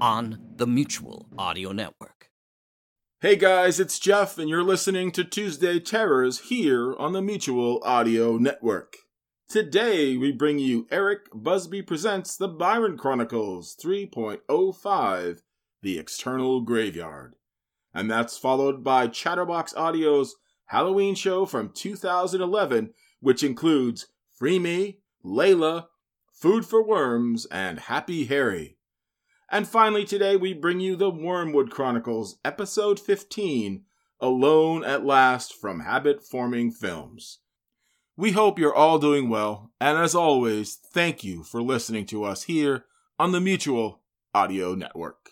on the Mutual Audio Network. Hey guys, it's Jeff, and you're listening to Tuesday Terrors here on the Mutual Audio Network. Today, we bring you Eric Busby Presents The Byron Chronicles 3.05 The External Graveyard. And that's followed by Chatterbox Audio's Halloween show from 2011, which includes Free Me, Layla, Food for Worms, and Happy Harry. And finally, today we bring you the Wormwood Chronicles, Episode 15 Alone at Last from Habit Forming Films. We hope you're all doing well, and as always, thank you for listening to us here on the Mutual Audio Network.